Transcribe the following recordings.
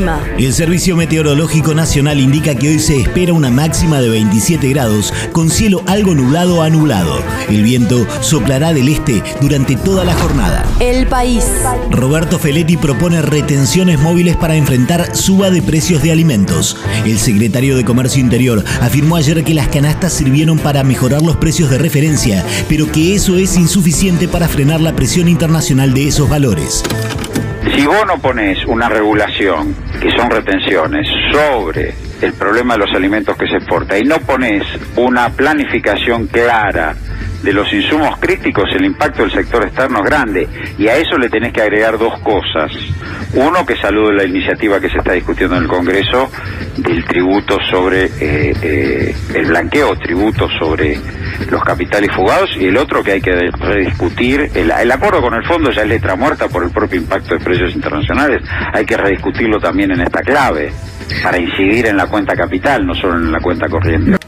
El clima. El Servicio Meteorológico Nacional indica que hoy se espera una máxima de 27 grados, con cielo algo nublado a nublado. El viento soplará del este durante toda la jornada. El país. Roberto Feletti propone retenciones móviles para enfrentar suba de precios de alimentos. El secretario de Comercio Interior afirmó ayer que las canastas sirvieron para mejorar los precios de referencia, pero que eso es insuficiente para frenar la presión internacional de esos valores. Si vos no pones una regulación, que son retenciones, sobre el problema de los alimentos que se exporta y no pones una planificación clara de los insumos críticos, el impacto del sector externo es grande. Y a eso le tenés que agregar dos cosas. Uno, que saludo la iniciativa que se está discutiendo en el Congreso del tributo sobre eh, eh, el blanqueo, tributo sobre los capitales fugados, y el otro que hay que rediscutir, el, el acuerdo con el fondo ya es letra muerta por el propio impacto de precios internacionales, hay que rediscutirlo también en esta clave, para incidir en la cuenta capital, no solo en la cuenta corriente.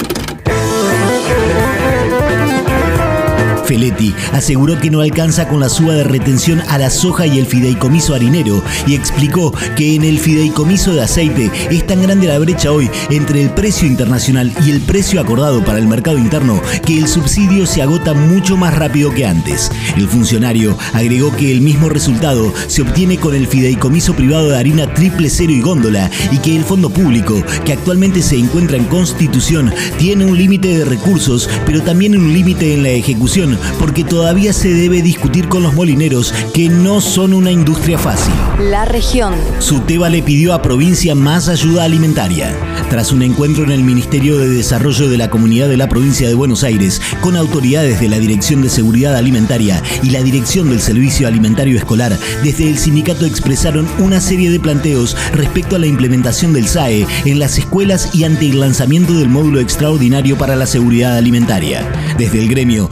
Feletti aseguró que no alcanza con la suba de retención a la soja y el fideicomiso harinero y explicó que en el fideicomiso de aceite es tan grande la brecha hoy entre el precio internacional y el precio acordado para el mercado interno que el subsidio se agota mucho más rápido que antes. El funcionario agregó que el mismo resultado se obtiene con el fideicomiso privado de harina triple cero y góndola y que el fondo público, que actualmente se encuentra en constitución, tiene un límite de recursos, pero también un límite en la ejecución porque todavía se debe discutir con los molineros que no son una industria fácil. La región. Suteba le pidió a provincia más ayuda alimentaria. Tras un encuentro en el Ministerio de Desarrollo de la Comunidad de la Provincia de Buenos Aires con autoridades de la Dirección de Seguridad Alimentaria y la Dirección del Servicio Alimentario Escolar, desde el sindicato expresaron una serie de planteos respecto a la implementación del SAE en las escuelas y ante el lanzamiento del módulo extraordinario para la seguridad alimentaria. Desde el gremio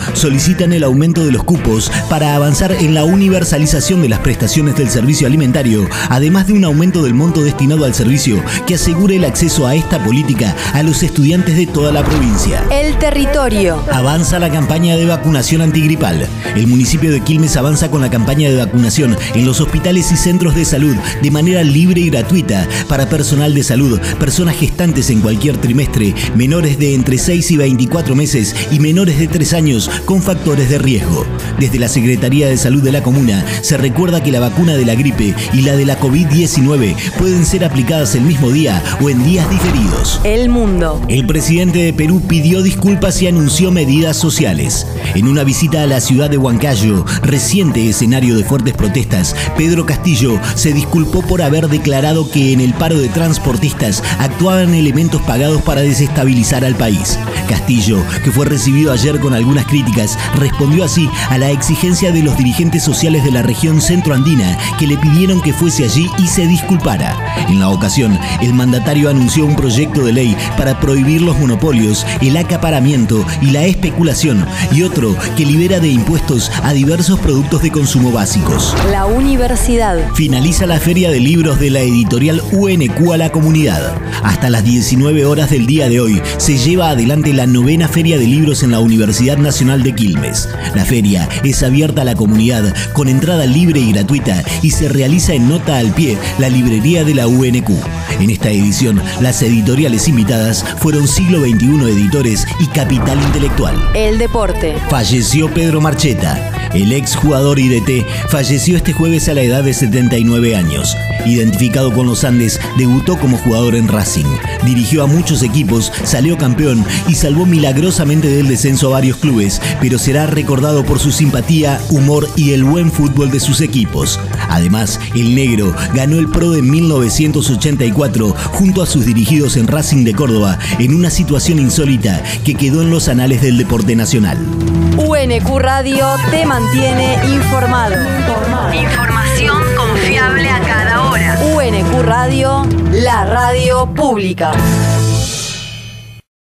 solicitan el aumento de los cupos para avanzar en la universalización de las prestaciones del servicio alimentario, además de un aumento del monto destinado al servicio que asegure el acceso a esta política a los estudiantes de toda la provincia. El territorio. Avanza la campaña de vacunación antigripal. El municipio de Quilmes avanza con la campaña de vacunación en los hospitales y centros de salud de manera libre y gratuita para personal de salud, personas gestantes en cualquier trimestre, menores de entre 6 y 24 meses y menores de 3 años con factores de riesgo. Desde la Secretaría de Salud de la Comuna se recuerda que la vacuna de la gripe y la de la COVID-19 pueden ser aplicadas el mismo día o en días diferidos. El mundo. El presidente de Perú pidió disculpas y anunció medidas sociales. En una visita a la ciudad de Huancayo, reciente escenario de fuertes protestas, Pedro Castillo se disculpó por haber declarado que en el paro de transportistas actuaban elementos pagados para desestabilizar al país. Castillo, que fue recibido ayer con algunas críticas, respondió así a la exigencia de los dirigentes sociales de la región centroandina que le pidieron que fuese allí y se disculpara. En la ocasión, el mandatario anunció un proyecto de ley para prohibir los monopolios, el acaparamiento y la especulación, y otro que libera de impuestos a diversos productos de consumo básicos. La universidad. Finaliza la feria de libros de la editorial UNQ a la comunidad. Hasta las 19 horas del día de hoy se lleva adelante la novena feria de libros en la Universidad Nacional de Quilmes. La feria es abierta a la comunidad con entrada libre y gratuita y se realiza en nota al pie, la librería de la UNQ. En esta edición, las editoriales invitadas fueron Siglo XXI Editores y Capital Intelectual. El deporte. Falleció Pedro Marcheta. El ex jugador IDT falleció este jueves a la edad de 79 años. Identificado con los Andes, debutó como jugador en Racing. Dirigió a muchos equipos, salió campeón y salvó milagrosamente del descenso a varios clubes, pero será recordado por su simpatía, humor y el buen fútbol de sus equipos. Además, el negro ganó el Pro de 1984 junto a sus dirigidos en Racing de Córdoba en una situación insólita que quedó en los anales del deporte nacional. UNQ Radio te mantiene informado. Información confiable a cada hora. UNQ Radio, la radio pública.